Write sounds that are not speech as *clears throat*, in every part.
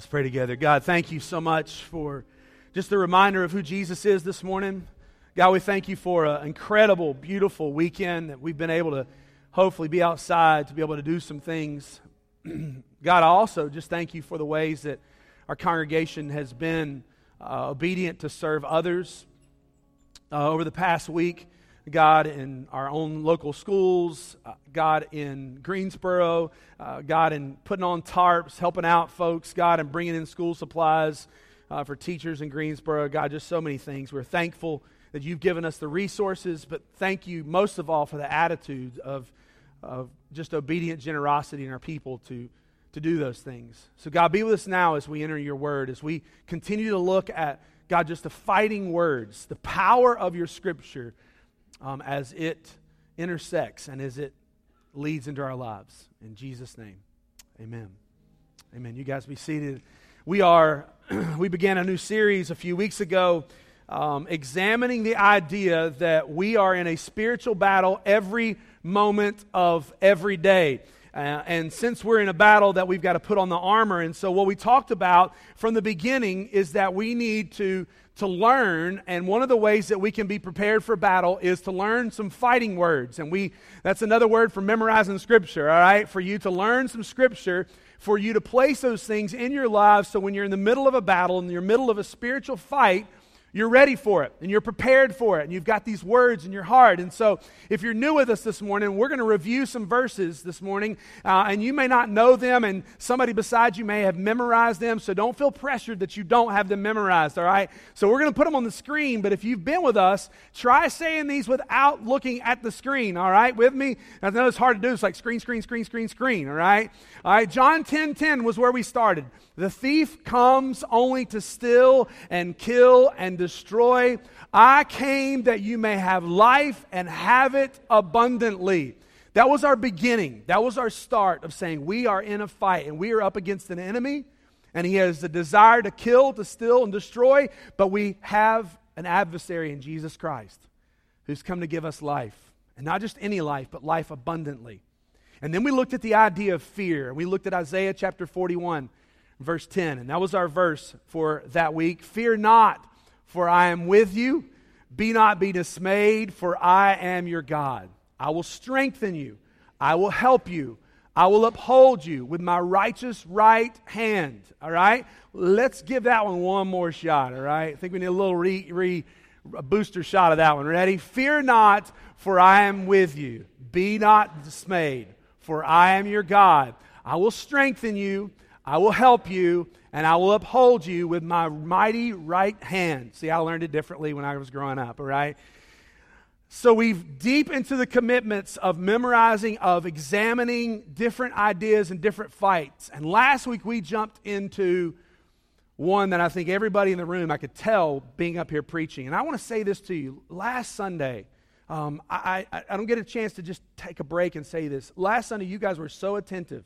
Let's pray together. God, thank you so much for just a reminder of who Jesus is this morning. God, we thank you for an incredible, beautiful weekend that we've been able to hopefully be outside to be able to do some things. *clears throat* God, I also just thank you for the ways that our congregation has been uh, obedient to serve others uh, over the past week. God, in our own local schools, uh, God, in Greensboro, uh, God, in putting on tarps, helping out folks, God, in bringing in school supplies uh, for teachers in Greensboro. God, just so many things. We're thankful that you've given us the resources, but thank you most of all for the attitude of, of just obedient generosity in our people to, to do those things. So, God, be with us now as we enter your word, as we continue to look at, God, just the fighting words, the power of your scripture um, as it intersects and as it leads into our lives. In Jesus' name, amen. Amen. You guys be seated. We are, *clears throat* we began a new series a few weeks ago. Um, examining the idea that we are in a spiritual battle every moment of every day. Uh, and since we're in a battle that we've got to put on the armor, and so what we talked about from the beginning is that we need to to learn and one of the ways that we can be prepared for battle is to learn some fighting words. And we that's another word for memorizing scripture all right? For you to learn some scripture for you to place those things in your lives so when you're in the middle of a battle in the middle of a spiritual fight you're ready for it and you're prepared for it and you've got these words in your heart. And so, if you're new with us this morning, we're going to review some verses this morning. Uh, and you may not know them, and somebody beside you may have memorized them. So, don't feel pressured that you don't have them memorized, all right? So, we're going to put them on the screen. But if you've been with us, try saying these without looking at the screen, all right? With me? I know it's hard to do. It's like screen, screen, screen, screen, screen, all right? All right, John 10 10 was where we started. The thief comes only to steal and kill and destroy. I came that you may have life and have it abundantly. That was our beginning. That was our start of saying we are in a fight and we are up against an enemy and he has the desire to kill, to steal, and destroy, but we have an adversary in Jesus Christ who's come to give us life. And not just any life, but life abundantly. And then we looked at the idea of fear. And We looked at Isaiah chapter 41 verse 10. And that was our verse for that week. Fear not, for I am with you. Be not be dismayed, for I am your God. I will strengthen you. I will help you. I will uphold you with my righteous right hand. All right? Let's give that one one more shot. All right? I think we need a little re, re a booster shot of that one. Ready? Fear not, for I am with you. Be not dismayed, for I am your God. I will strengthen you. I will help you and I will uphold you with my mighty right hand. See, I learned it differently when I was growing up, all right? So we've deep into the commitments of memorizing, of examining different ideas and different fights. And last week we jumped into one that I think everybody in the room, I could tell being up here preaching. And I want to say this to you. Last Sunday, um, I, I, I don't get a chance to just take a break and say this. Last Sunday, you guys were so attentive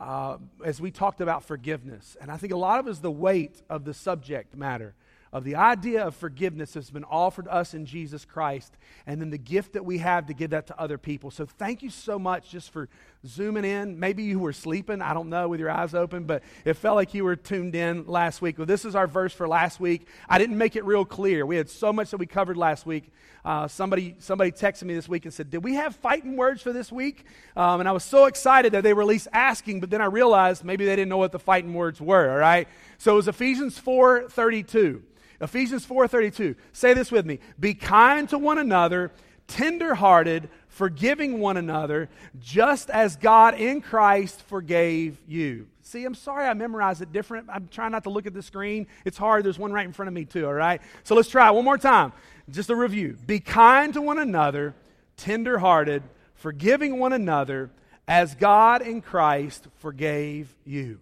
uh, as we talked about forgiveness. And I think a lot of it is the weight of the subject matter of the idea of forgiveness that's been offered us in Jesus Christ, and then the gift that we have to give that to other people. So, thank you so much just for zooming in. Maybe you were sleeping, I don't know, with your eyes open, but it felt like you were tuned in last week. Well, this is our verse for last week. I didn't make it real clear. We had so much that we covered last week. Uh, somebody, somebody texted me this week and said, Did we have fighting words for this week? Um, and I was so excited that they were at least asking, but then I realized maybe they didn't know what the fighting words were, all right? So, it was Ephesians 4 32. Ephesians 4:32. Say this with me. Be kind to one another, tenderhearted, forgiving one another, just as God in Christ forgave you. See, I'm sorry I memorized it different. I'm trying not to look at the screen. It's hard. There's one right in front of me, too, all right? So let's try it one more time. Just a review. Be kind to one another, tenderhearted, forgiving one another, as God in Christ forgave you.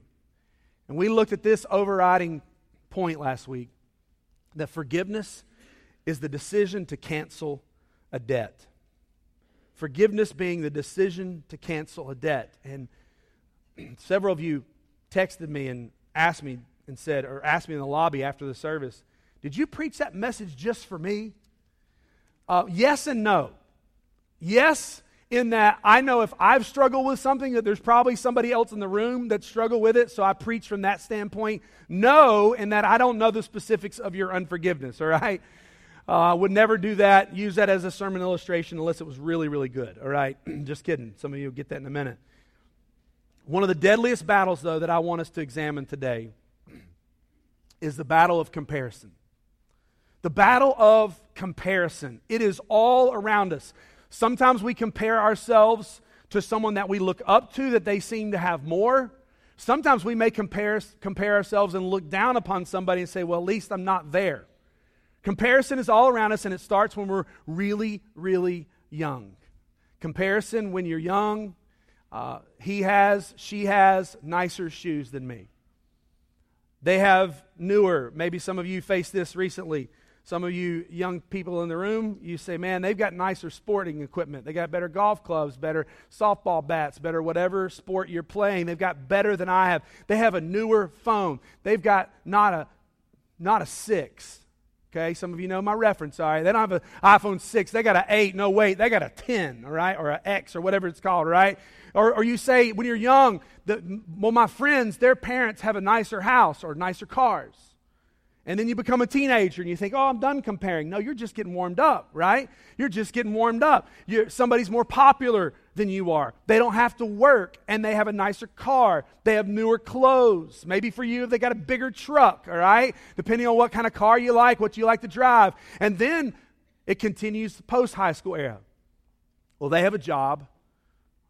And we looked at this overriding point last week that forgiveness is the decision to cancel a debt. Forgiveness being the decision to cancel a debt. And *clears throat* several of you texted me and asked me and said, or asked me in the lobby after the service, Did you preach that message just for me? Uh, yes and no. Yes, in that I know if I've struggled with something, that there's probably somebody else in the room that struggled with it. So I preach from that standpoint. No, in that I don't know the specifics of your unforgiveness, all right? Uh, I would never do that, use that as a sermon illustration unless it was really, really good, all right? *clears throat* Just kidding. Some of you will get that in a minute. One of the deadliest battles, though, that I want us to examine today *clears throat* is the battle of comparison. The battle of comparison. It is all around us. Sometimes we compare ourselves to someone that we look up to that they seem to have more. Sometimes we may compare, compare ourselves and look down upon somebody and say, well, at least I'm not there. Comparison is all around us, and it starts when we're really, really young. Comparison when you're young, uh, he has, she has nicer shoes than me. They have newer, maybe some of you faced this recently. Some of you young people in the room, you say, man, they've got nicer sporting equipment. They got better golf clubs, better softball bats, better whatever sport you're playing. They've got better than I have. They have a newer phone. They've got not a not a six. Okay, some of you know my reference. All right, they don't have an iPhone 6. They got an 8. No, wait, they got a 10, all right, or an X or whatever it's called, right? Or, or you say when you're young, the, well, my friends, their parents have a nicer house or nicer cars. And then you become a teenager and you think, oh, I'm done comparing. No, you're just getting warmed up, right? You're just getting warmed up. You're, somebody's more popular than you are. They don't have to work and they have a nicer car. They have newer clothes. Maybe for you, they got a bigger truck, all right? Depending on what kind of car you like, what you like to drive. And then it continues post high school era. Well, they have a job.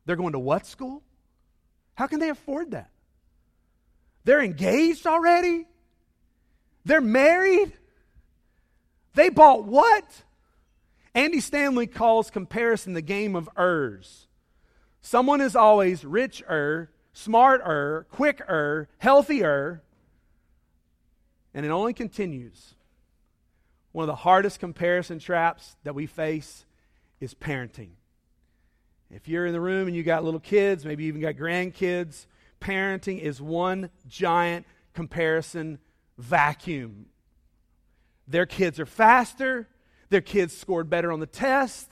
They're going to what school? How can they afford that? They're engaged already? They're married. They bought what? Andy Stanley calls comparison the game of ers. Someone is always richer, smarter, quicker, healthier, and it only continues. One of the hardest comparison traps that we face is parenting. If you're in the room and you got little kids, maybe even got grandkids, parenting is one giant comparison vacuum. Their kids are faster. Their kids scored better on the test.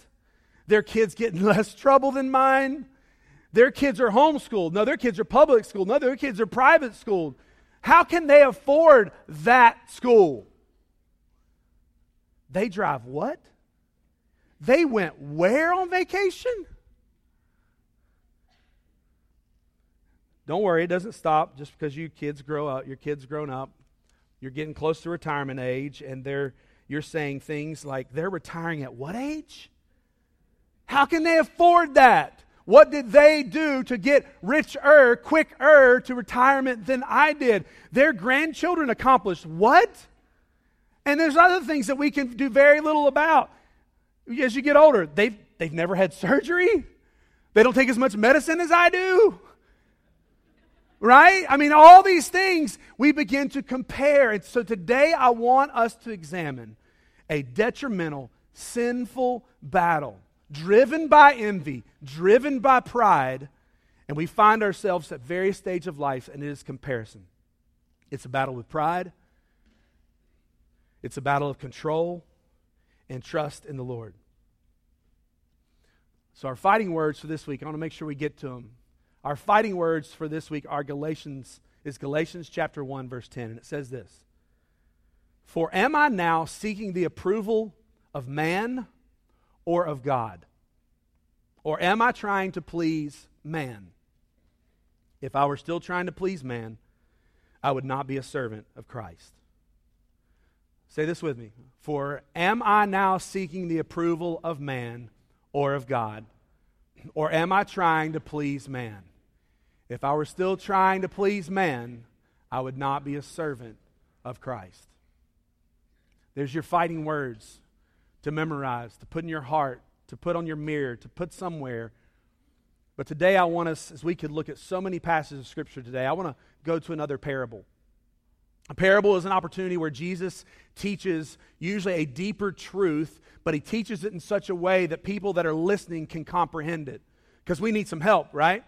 Their kids get in *laughs* less trouble than mine. Their kids are homeschooled. No, their kids are public school. No, their kids are private schooled. How can they afford that school? They drive what? They went where on vacation? Don't worry, it doesn't stop just because you kids grow up. Your kids grown up you're getting close to retirement age, and they're, you're saying things like, they're retiring at what age? How can they afford that? What did they do to get richer, quicker to retirement than I did? Their grandchildren accomplished what? And there's other things that we can do very little about. As you get older, they've, they've never had surgery. They don't take as much medicine as I do. Right? I mean, all these things we begin to compare. And so today I want us to examine a detrimental, sinful battle driven by envy, driven by pride, and we find ourselves at various stages of life, and it is comparison. It's a battle with pride, it's a battle of control and trust in the Lord. So, our fighting words for this week, I want to make sure we get to them. Our fighting words for this week are Galatians is Galatians chapter 1 verse 10 and it says this. For am I now seeking the approval of man or of God? Or am I trying to please man? If I were still trying to please man, I would not be a servant of Christ. Say this with me. For am I now seeking the approval of man or of God? Or am I trying to please man? If I were still trying to please man, I would not be a servant of Christ. There's your fighting words to memorize, to put in your heart, to put on your mirror, to put somewhere. But today I want us, as we could look at so many passages of Scripture today, I want to go to another parable. A parable is an opportunity where Jesus teaches usually a deeper truth, but he teaches it in such a way that people that are listening can comprehend it. Because we need some help, right?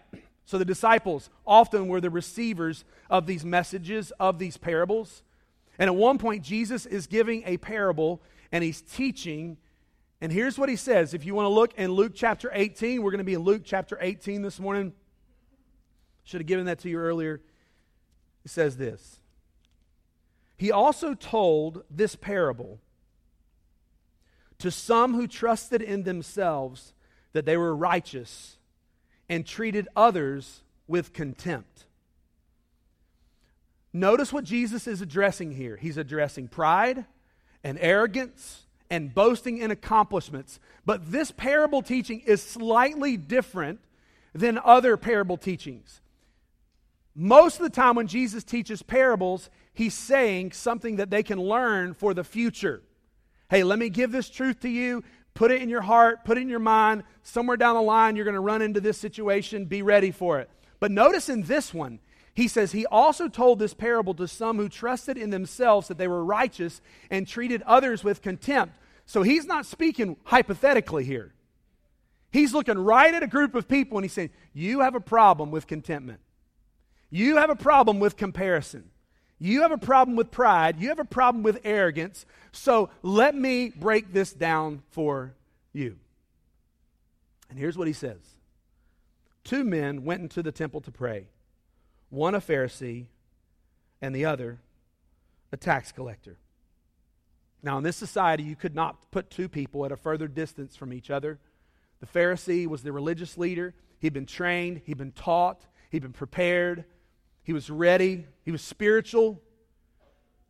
So the disciples often were the receivers of these messages, of these parables. And at one point, Jesus is giving a parable and he's teaching, And here's what he says. If you want to look in Luke chapter 18, we're going to be in Luke chapter 18 this morning. Should have given that to you earlier. It says this He also told this parable to some who trusted in themselves that they were righteous and treated others with contempt. Notice what Jesus is addressing here. He's addressing pride and arrogance and boasting in accomplishments. But this parable teaching is slightly different than other parable teachings. Most of the time, when Jesus teaches parables, he's saying something that they can learn for the future. Hey, let me give this truth to you. Put it in your heart, put it in your mind. Somewhere down the line, you're going to run into this situation. Be ready for it. But notice in this one, he says, He also told this parable to some who trusted in themselves that they were righteous and treated others with contempt. So he's not speaking hypothetically here. He's looking right at a group of people and he's saying, You have a problem with contentment. You have a problem with comparison. You have a problem with pride. You have a problem with arrogance. So let me break this down for you. And here's what he says Two men went into the temple to pray, one a Pharisee, and the other a tax collector. Now, in this society, you could not put two people at a further distance from each other. The Pharisee was the religious leader. He'd been trained, he'd been taught, he'd been prepared he was ready, he was spiritual.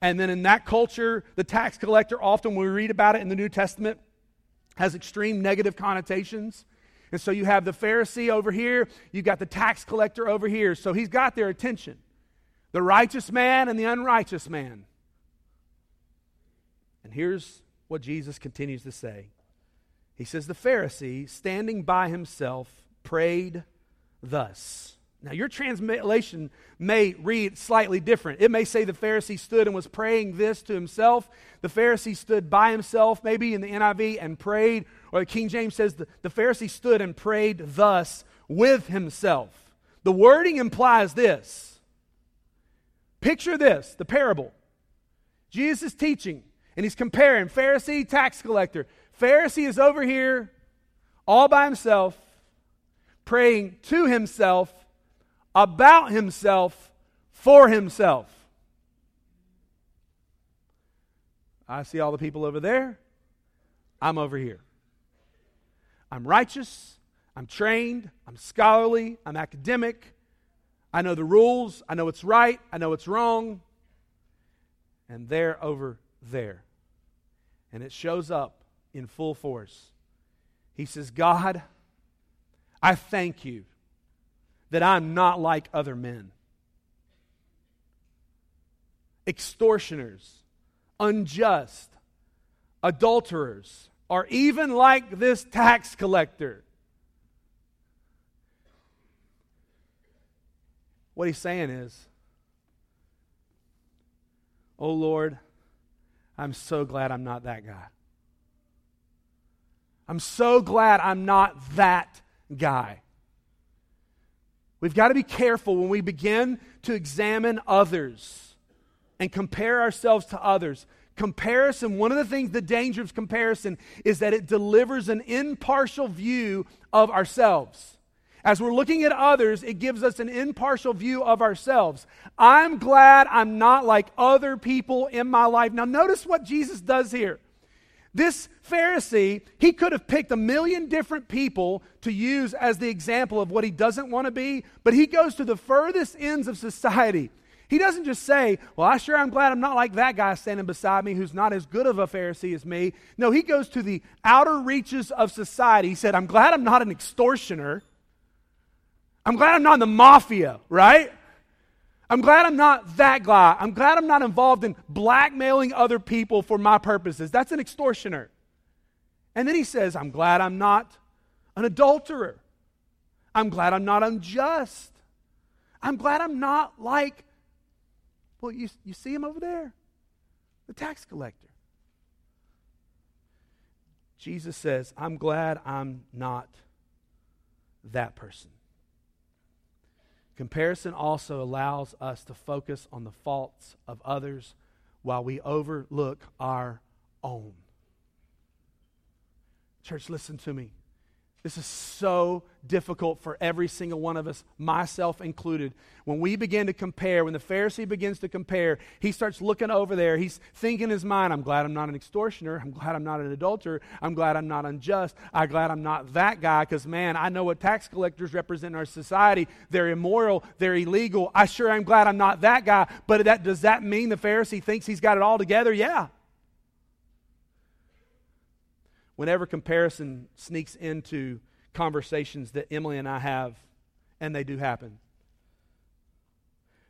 And then in that culture, the tax collector, often when we read about it in the New Testament, has extreme negative connotations. And so you have the Pharisee over here, you got the tax collector over here. So he's got their attention the righteous man and the unrighteous man. And here's what Jesus continues to say He says, The Pharisee, standing by himself, prayed thus. Now, your translation may read slightly different. It may say the Pharisee stood and was praying this to himself. The Pharisee stood by himself, maybe in the NIV, and prayed. Or the King James says the, the Pharisee stood and prayed thus with himself. The wording implies this. Picture this the parable. Jesus is teaching, and he's comparing Pharisee, tax collector. Pharisee is over here all by himself, praying to himself about himself for himself. I see all the people over there. I'm over here. I'm righteous. I'm trained. I'm scholarly. I'm academic. I know the rules. I know what's right. I know what's wrong. And they're over there. And it shows up in full force. He says, God, I thank you that I'm not like other men. Extortioners, unjust, adulterers, or even like this tax collector. What he's saying is, Oh Lord, I'm so glad I'm not that guy. I'm so glad I'm not that guy. We've got to be careful when we begin to examine others and compare ourselves to others. Comparison, one of the things, the danger of comparison is that it delivers an impartial view of ourselves. As we're looking at others, it gives us an impartial view of ourselves. I'm glad I'm not like other people in my life. Now, notice what Jesus does here. This Pharisee, he could have picked a million different people to use as the example of what he doesn't want to be, but he goes to the furthest ends of society. He doesn't just say, Well, I sure I'm glad I'm not like that guy standing beside me who's not as good of a Pharisee as me. No, he goes to the outer reaches of society. He said, I'm glad I'm not an extortioner. I'm glad I'm not in the mafia, right? I'm glad I'm not that guy. I'm glad I'm not involved in blackmailing other people for my purposes. That's an extortioner. And then he says, I'm glad I'm not an adulterer. I'm glad I'm not unjust. I'm glad I'm not like, well, you, you see him over there? The tax collector. Jesus says, I'm glad I'm not that person. Comparison also allows us to focus on the faults of others while we overlook our own. Church, listen to me. This is so difficult for every single one of us, myself included. When we begin to compare, when the Pharisee begins to compare, he starts looking over there. He's thinking in his mind, I'm glad I'm not an extortioner. I'm glad I'm not an adulterer. I'm glad I'm not unjust. I'm glad I'm not that guy because, man, I know what tax collectors represent in our society. They're immoral, they're illegal. I sure am glad I'm not that guy. But that, does that mean the Pharisee thinks he's got it all together? Yeah whenever comparison sneaks into conversations that Emily and I have, and they do happen,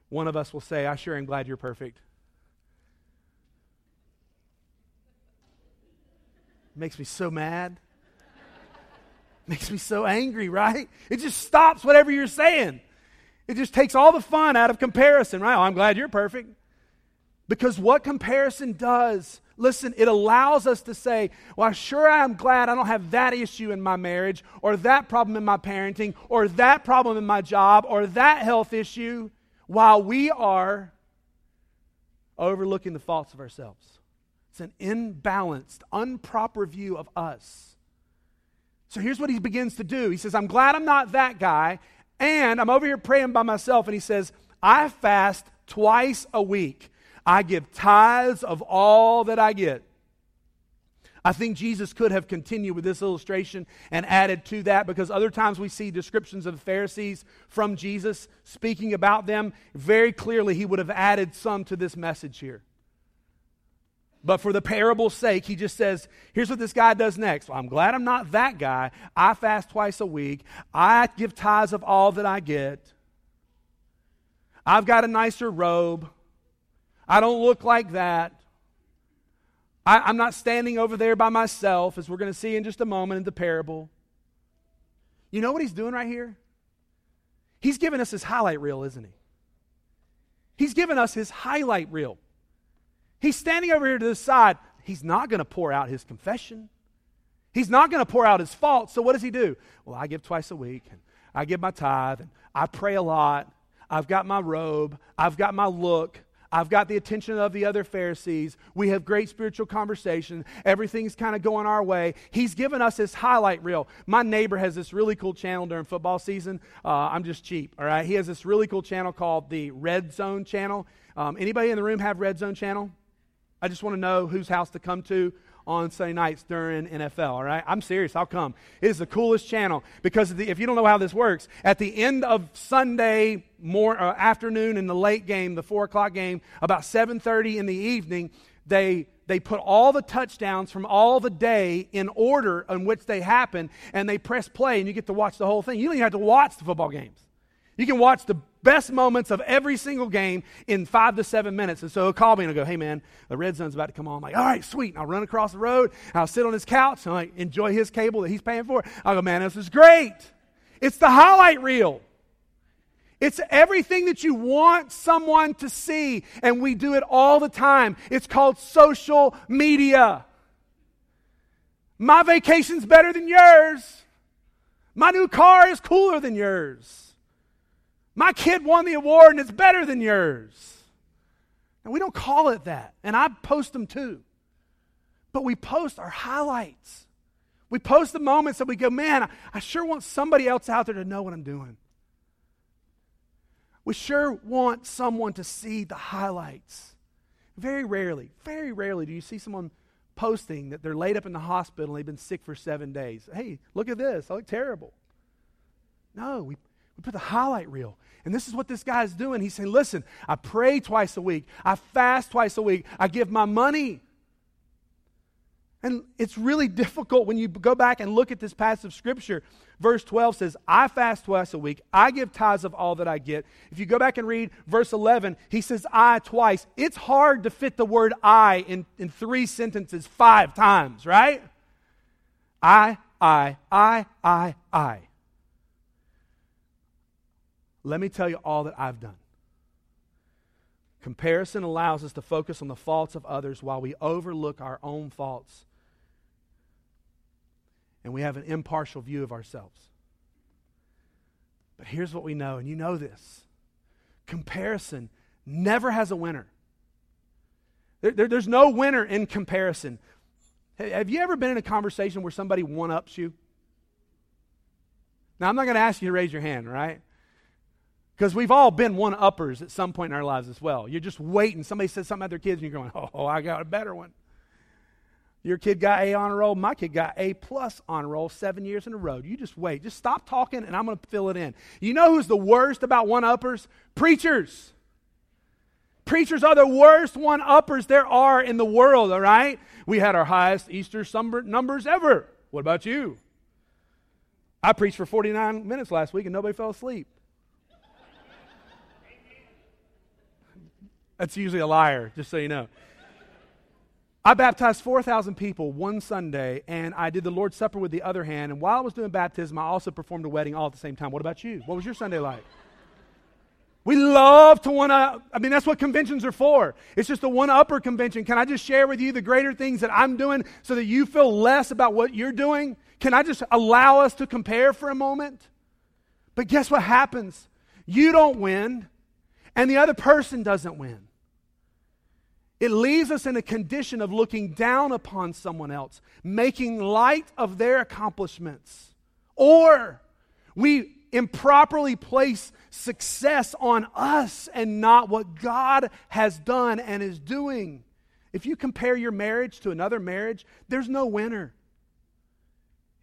one of us will say, I sure am glad you're perfect. Makes me so mad. Makes me so angry, right? It just stops whatever you're saying. It just takes all the fun out of comparison, right? Oh, I'm glad you're perfect. Because what comparison does Listen, it allows us to say, well, sure, I'm glad I don't have that issue in my marriage, or that problem in my parenting, or that problem in my job, or that health issue, while we are overlooking the faults of ourselves. It's an imbalanced, improper view of us. So here's what he begins to do. He says, I'm glad I'm not that guy, and I'm over here praying by myself, and he says, I fast twice a week. I give tithes of all that I get. I think Jesus could have continued with this illustration and added to that because other times we see descriptions of the Pharisees from Jesus speaking about them. Very clearly, he would have added some to this message here. But for the parable's sake, he just says, here's what this guy does next. Well, I'm glad I'm not that guy. I fast twice a week. I give tithes of all that I get. I've got a nicer robe. I don't look like that. I, am not standing over there by myself, as we're going to see in just a moment in the parable. You know what he's doing right here? He's giving us his highlight reel, isn't he? He's giving us his highlight reel. He's standing over here to the side. He's not going to pour out his confession. He's not going to pour out his fault. So what does he do? Well, I give twice a week, and I give my tithe, and I pray a lot. I've got my robe. I've got my look. I've got the attention of the other Pharisees. We have great spiritual conversation. Everything's kind of going our way. He's given us this highlight reel. My neighbor has this really cool channel during football season. Uh, I'm just cheap, all right? He has this really cool channel called the Red Zone channel. Um, anybody in the room have Red Zone channel? I just want to know whose house to come to on Sunday nights during NFL, all right? I'm serious, I'll come. It is the coolest channel because the, if you don't know how this works, at the end of Sunday more, uh, afternoon in the late game, the 4 o'clock game, about 7.30 in the evening, they they put all the touchdowns from all the day in order in which they happen, and they press play, and you get to watch the whole thing. You don't even have to watch the football games. You can watch the best moments of every single game in five to seven minutes. And so he'll call me and I'll go, hey man, the red zone's about to come on. I'm like, all right, sweet. And I'll run across the road. I'll sit on his couch and I like, enjoy his cable that he's paying for. I'll go, man, this is great. It's the highlight reel. It's everything that you want someone to see, and we do it all the time. It's called social media. My vacation's better than yours. My new car is cooler than yours. My kid won the award and it's better than yours. And we don't call it that. And I post them too. But we post our highlights. We post the moments that we go, man, I sure want somebody else out there to know what I'm doing. We sure want someone to see the highlights. Very rarely, very rarely do you see someone posting that they're laid up in the hospital and they've been sick for seven days. Hey, look at this. I look terrible. No, we, put the highlight reel. And this is what this guy is doing. He's saying, listen, I pray twice a week, I fast twice a week, I give my money. And it's really difficult when you go back and look at this passage of Scripture. Verse 12 says, I fast twice a week. I give tithes of all that I get. If you go back and read verse 11, he says, I twice. It's hard to fit the word I in, in three sentences five times, right? I, I, I, I, I. Let me tell you all that I've done. Comparison allows us to focus on the faults of others while we overlook our own faults. And we have an impartial view of ourselves. But here's what we know, and you know this comparison never has a winner. There, there, there's no winner in comparison. Have you ever been in a conversation where somebody one ups you? Now, I'm not going to ask you to raise your hand, right? Because we've all been one uppers at some point in our lives as well. You're just waiting. Somebody says something about their kids, and you're going, oh, I got a better one. Your kid got A on a roll. My kid got A plus on a roll seven years in a row. You just wait. Just stop talking, and I'm going to fill it in. You know who's the worst about one uppers? Preachers. Preachers are the worst one uppers there are in the world, all right? We had our highest Easter numbers ever. What about you? I preached for 49 minutes last week and nobody fell asleep. That's usually a liar, just so you know. I baptized 4,000 people one Sunday, and I did the Lord's Supper with the other hand. And while I was doing baptism, I also performed a wedding all at the same time. What about you? What was your Sunday like? We love to one up. I mean, that's what conventions are for. It's just a one upper convention. Can I just share with you the greater things that I'm doing so that you feel less about what you're doing? Can I just allow us to compare for a moment? But guess what happens? You don't win, and the other person doesn't win. It leaves us in a condition of looking down upon someone else, making light of their accomplishments. Or we improperly place success on us and not what God has done and is doing. If you compare your marriage to another marriage, there's no winner.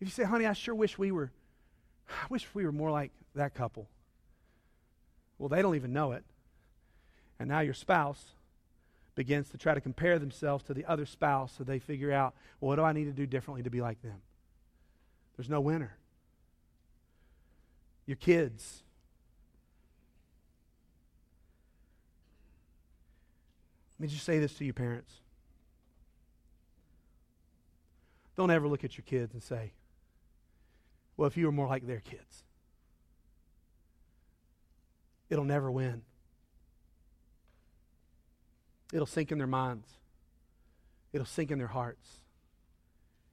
If you say, honey, I sure wish we were, I wish we were more like that couple. Well, they don't even know it. And now your spouse begins to try to compare themselves to the other spouse so they figure out, well, what do I need to do differently to be like them? There's no winner. Your kids. Let me just say this to you, parents. Don't ever look at your kids and say, well, if you were more like their kids, it'll never win. It'll sink in their minds, it'll sink in their hearts.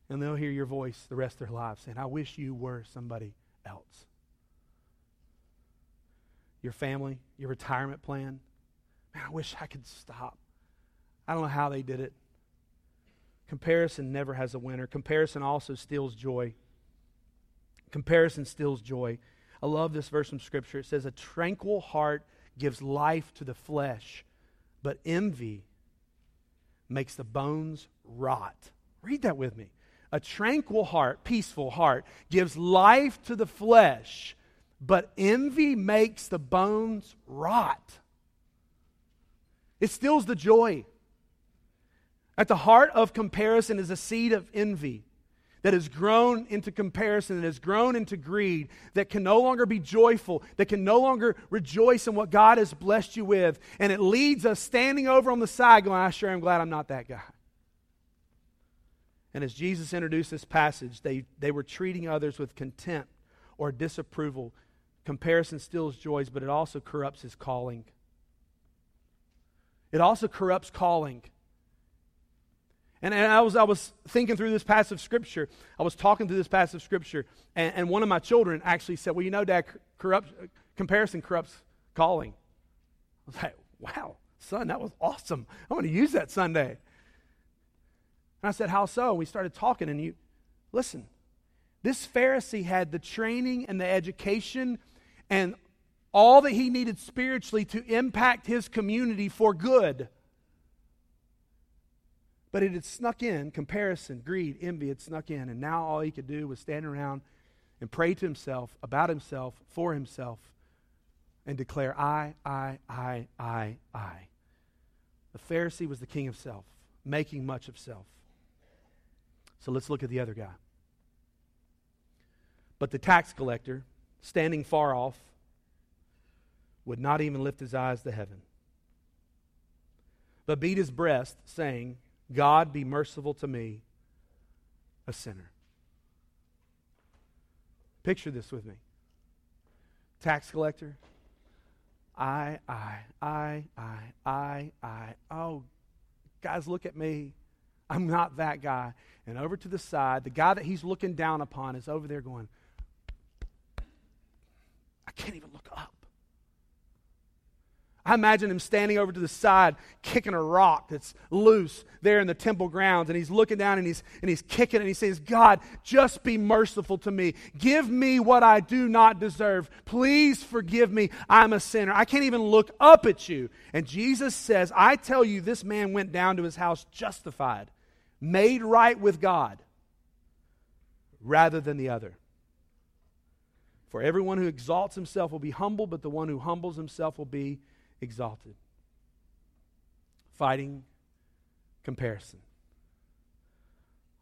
And they'll hear your voice the rest of their lives saying, I wish you were somebody else. Your family, your retirement plan. Man, I wish I could stop. I don't know how they did it. Comparison never has a winner. Comparison also steals joy. Comparison steals joy. I love this verse from Scripture. It says, A tranquil heart gives life to the flesh, but envy makes the bones rot. Read that with me. A tranquil heart, peaceful heart, gives life to the flesh, but envy makes the bones rot. It steals the joy. At the heart of comparison is a seed of envy that has grown into comparison, that has grown into greed, that can no longer be joyful, that can no longer rejoice in what God has blessed you with. And it leads us standing over on the side going, I sure am glad I'm not that guy. And as Jesus introduced this passage, they, they were treating others with contempt or disapproval. Comparison steals joys, but it also corrupts his calling. It also corrupts calling. And, and I, was, I was thinking through this passage of Scripture. I was talking through this passage of Scripture, and, and one of my children actually said, Well, you know, Dad, corrupt, comparison corrupts calling. I was like, Wow, son, that was awesome. I'm going to use that Sunday. And I said, How so? And we started talking, and you, listen, this Pharisee had the training and the education and all that he needed spiritually to impact his community for good. But it had snuck in comparison, greed, envy had snuck in. And now all he could do was stand around and pray to himself, about himself, for himself, and declare, I, I, I, I, I. The Pharisee was the king of self, making much of self. So let's look at the other guy. But the tax collector, standing far off, would not even lift his eyes to heaven, but beat his breast, saying, God be merciful to me, a sinner. Picture this with me. Tax collector. I, I, I, I, I, I. Oh, guys, look at me. I'm not that guy. And over to the side, the guy that he's looking down upon is over there going, I can't even. I imagine him standing over to the side, kicking a rock that's loose there in the temple grounds. And he's looking down and he's, and he's kicking and he says, God, just be merciful to me. Give me what I do not deserve. Please forgive me. I'm a sinner. I can't even look up at you. And Jesus says, I tell you, this man went down to his house justified, made right with God, rather than the other. For everyone who exalts himself will be humble, but the one who humbles himself will be exalted. Fighting comparison.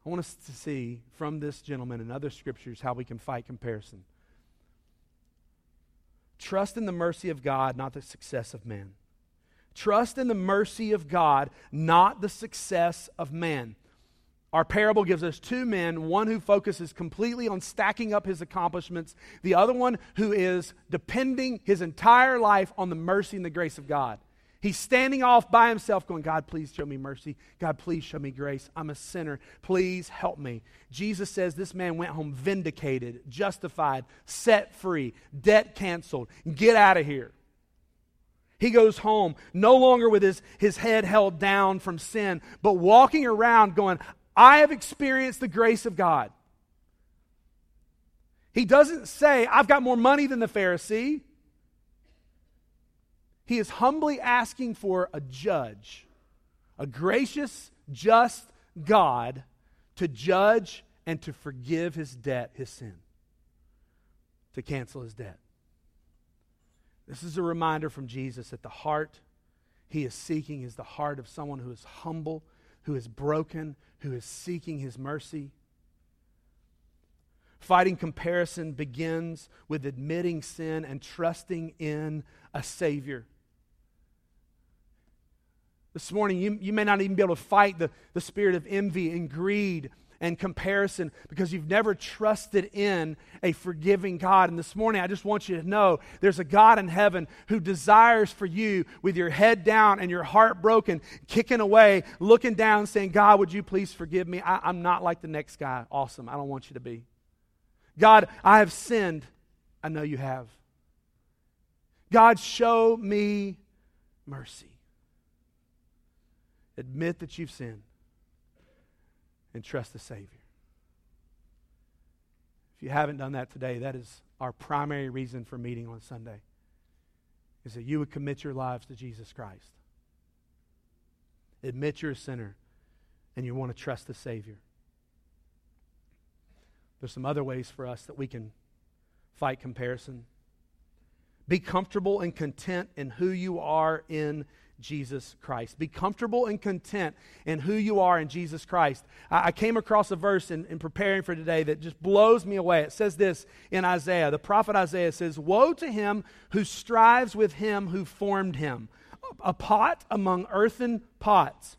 I want us to see from this gentleman and other scriptures how we can fight comparison. Trust in the mercy of God, not the success of man. Trust in the mercy of God, not the success of man. Our parable gives us two men, one who focuses completely on stacking up his accomplishments, the other one who is depending his entire life on the mercy and the grace of God. He's standing off by himself, going, God, please show me mercy. God, please show me grace. I'm a sinner. Please help me. Jesus says this man went home vindicated, justified, set free, debt canceled. Get out of here. He goes home, no longer with his, his head held down from sin, but walking around going, I have experienced the grace of God. He doesn't say, I've got more money than the Pharisee. He is humbly asking for a judge, a gracious, just God to judge and to forgive his debt, his sin, to cancel his debt. This is a reminder from Jesus that the heart he is seeking is the heart of someone who is humble, who is broken, who is seeking his mercy. Fighting comparison begins with admitting sin and trusting in a Savior. This morning, you, you may not even be able to fight the, the spirit of envy and greed and comparison because you've never trusted in a forgiving God. And this morning, I just want you to know there's a God in heaven who desires for you, with your head down and your heart broken, kicking away, looking down, saying, God, would you please forgive me? I, I'm not like the next guy. Awesome. I don't want you to be. God, I have sinned. I know you have. God, show me mercy. Admit that you've sinned and trust the Savior. If you haven't done that today, that is our primary reason for meeting on Sunday, is that you would commit your lives to Jesus Christ. Admit you're a sinner and you want to trust the Savior. There's some other ways for us that we can fight comparison. Be comfortable and content in who you are in Jesus Christ. Be comfortable and content in who you are in Jesus Christ. I, I came across a verse in, in preparing for today that just blows me away. It says this in Isaiah. The prophet Isaiah says, Woe to him who strives with him who formed him, a pot among earthen pots.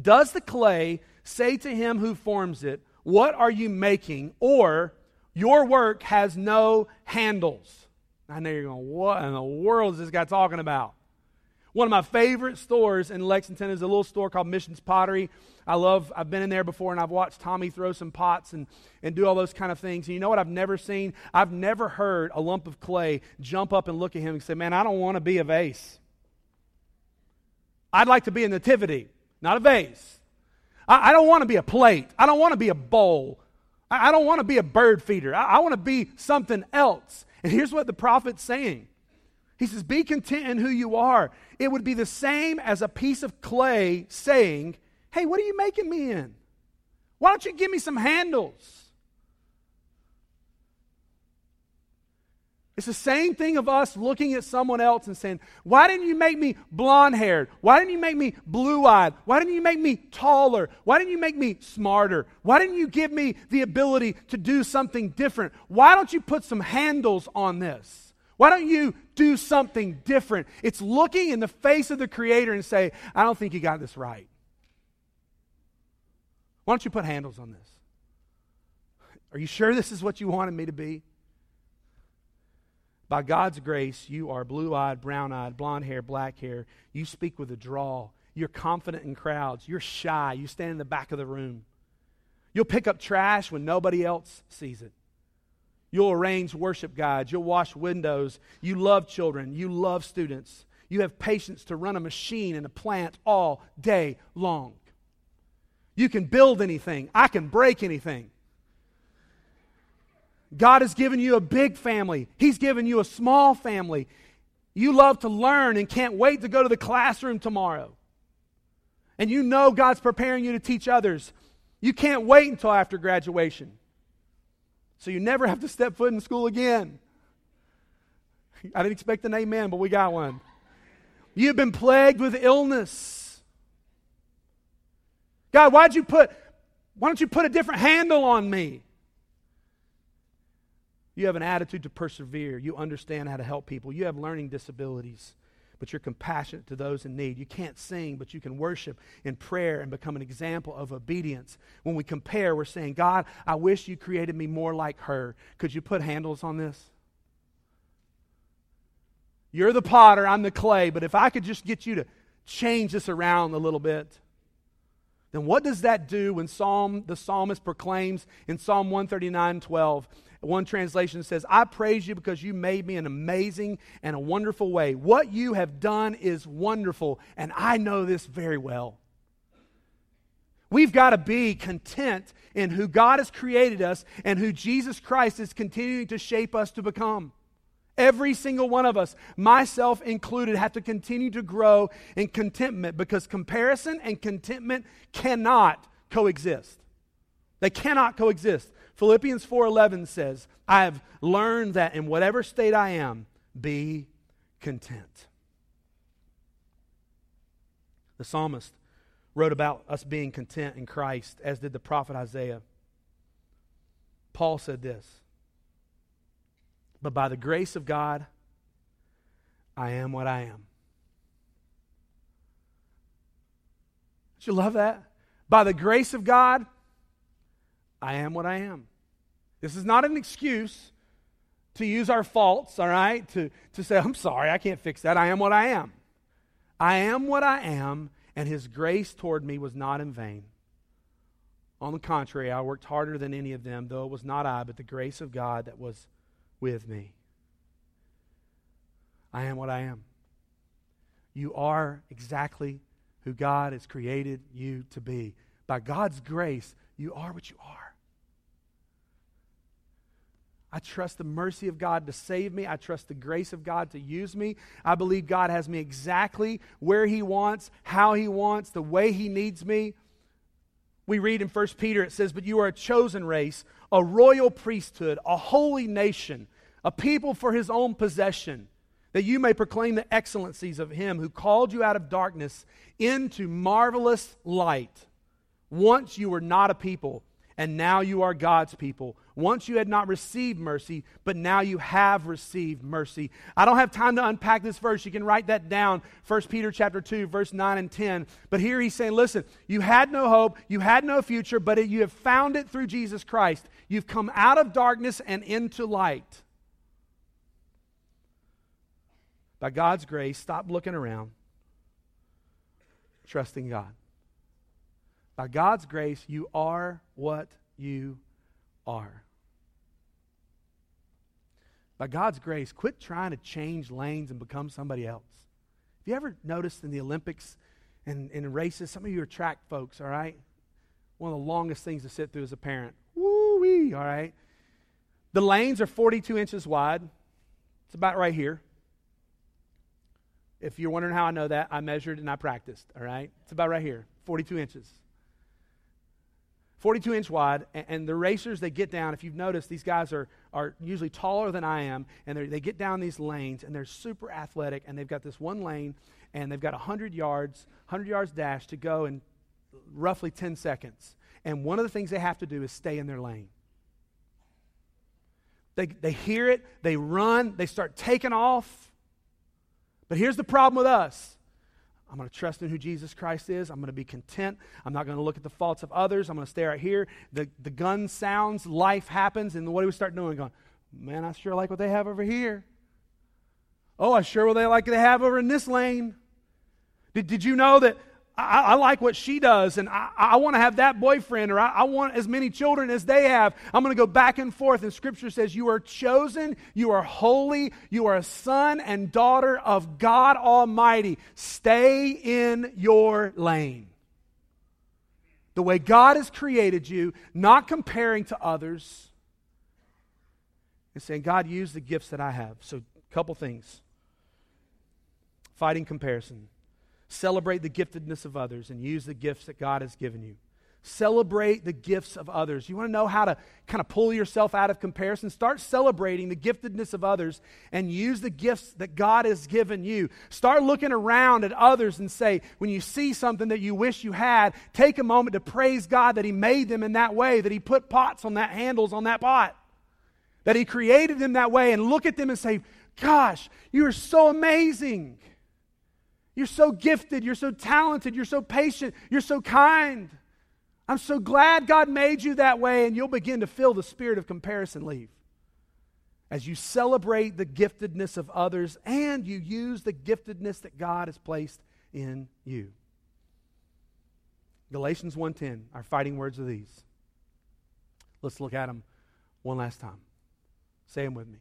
Does the clay say to him who forms it, What are you making? Or, Your work has no handles. I know you're going, What in the world is this guy talking about? One of my favorite stores in Lexington is a little store called Missions Pottery. I love, I've been in there before and I've watched Tommy throw some pots and, and do all those kind of things. And you know what I've never seen? I've never heard a lump of clay jump up and look at him and say, Man, I don't want to be a vase. I'd like to be a nativity, not a vase. I, I don't want to be a plate. I don't want to be a bowl. I, I don't want to be a bird feeder. I, I want to be something else. And here's what the prophet's saying he says, Be content in who you are. It would be the same as a piece of clay saying, Hey, what are you making me in? Why don't you give me some handles? It's the same thing of us looking at someone else and saying, Why didn't you make me blonde haired? Why didn't you make me blue eyed? Why didn't you make me taller? Why didn't you make me smarter? Why didn't you give me the ability to do something different? Why don't you put some handles on this? Why don't you do something different? It's looking in the face of the Creator and say, I don't think you got this right. Why don't you put handles on this? Are you sure this is what you wanted me to be? By God's grace, you are blue eyed, brown eyed, blonde hair, black hair. You speak with a drawl. You're confident in crowds. You're shy. You stand in the back of the room. You'll pick up trash when nobody else sees it. You'll arrange worship guides. You'll wash windows. You love children. You love students. You have patience to run a machine in a plant all day long. You can build anything, I can break anything. God has given you a big family, He's given you a small family. You love to learn and can't wait to go to the classroom tomorrow. And you know God's preparing you to teach others. You can't wait until after graduation. So you never have to step foot in school again. I didn't expect an amen, but we got one. You've been plagued with illness. God, why'd you put, why don't you put a different handle on me? You have an attitude to persevere. You understand how to help people. You have learning disabilities, but you're compassionate to those in need. You can't sing, but you can worship in prayer and become an example of obedience. When we compare, we're saying, God, I wish you created me more like her. Could you put handles on this? You're the potter, I'm the clay, but if I could just get you to change this around a little bit, then what does that do when Psalm the psalmist proclaims in Psalm 139 12? One translation says, I praise you because you made me an amazing and a wonderful way. What you have done is wonderful, and I know this very well. We've got to be content in who God has created us and who Jesus Christ is continuing to shape us to become. Every single one of us, myself included, have to continue to grow in contentment because comparison and contentment cannot coexist. They cannot coexist. Philippians 4:11 says, "I have learned that in whatever state I am, be content." The psalmist wrote about us being content in Christ, as did the prophet Isaiah. Paul said this, "But by the grace of God, I am what I am." Don't you love that? By the grace of God, I am what I am. This is not an excuse to use our faults, all right? To, to say, I'm sorry, I can't fix that. I am what I am. I am what I am, and His grace toward me was not in vain. On the contrary, I worked harder than any of them, though it was not I, but the grace of God that was with me. I am what I am. You are exactly who God has created you to be. By God's grace, you are what you are. I trust the mercy of God to save me. I trust the grace of God to use me. I believe God has me exactly where He wants, how He wants, the way He needs me. We read in 1 Peter, it says, But you are a chosen race, a royal priesthood, a holy nation, a people for His own possession, that you may proclaim the excellencies of Him who called you out of darkness into marvelous light. Once you were not a people, and now you are God's people. Once you had not received mercy, but now you have received mercy. I don't have time to unpack this verse. You can write that down, 1 Peter chapter 2, verse 9 and 10. But here he's saying, listen, you had no hope, you had no future, but it, you have found it through Jesus Christ. You've come out of darkness and into light. By God's grace, stop looking around, trusting God. By God's grace, you are what you are. By God's grace, quit trying to change lanes and become somebody else. Have you ever noticed in the Olympics and in races, some of you are track folks, all right? One of the longest things to sit through as a parent. Woo wee, all right? The lanes are 42 inches wide. It's about right here. If you're wondering how I know that, I measured and I practiced, all right? It's about right here, 42 inches. 42 inch wide, and, the racers, they get down. If you've noticed, these guys are, are usually taller than I am, and they get down these lanes, and they're super athletic, and they've got this one lane, and they've got 100 yards, 100 yards dash to go in roughly 10 seconds. And one of the things they have to do is stay in their lane. They, they hear it, they run, they start taking off. But here's the problem with us I'm going to trust in who Jesus Christ is. I'm going to be content. I'm not going to look at the faults of others. I'm going to stay right here. The, the gun sounds, life happens, and what do we start doing? Going, man, I sure like what they have over here. Oh, I sure will they like they have over in this lane. Did, did you know that I, I, like what she does, and I, I want to have that boyfriend, or I, I want as many children as they have. I'm going to go back and forth. And Scripture says, You are chosen, you are holy, you are a son and daughter of God Almighty. Stay in your lane. The way God has created you, not comparing to others, and saying, God, use the gifts that I have. So, a couple things fighting comparison. Celebrate the giftedness of others and use the gifts that God has given you. Celebrate the gifts of others. You want to know how to kind of pull yourself out of comparison? Start celebrating the giftedness of others and use the gifts that God has given you. Start looking around at others and say, when you see something that you wish you had, take a moment to praise God that He made them in that way, that He put pots on that handles on that pot, that He created them that way, and look at them and say, Gosh, you are so amazing. You're so gifted. You're so talented. You're so patient. You're so kind. I'm so glad God made you that way, and you'll begin to feel the spirit of comparison leave. As you celebrate the giftedness of others and you use the giftedness that God has placed in you. Galatians 1:10, our fighting words are these. Let's look at them one last time. Say them with me.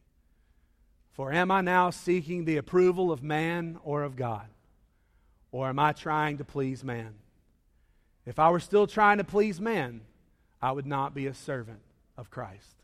For am I now seeking the approval of man or of God? Or am I trying to please man? If I were still trying to please man, I would not be a servant of Christ.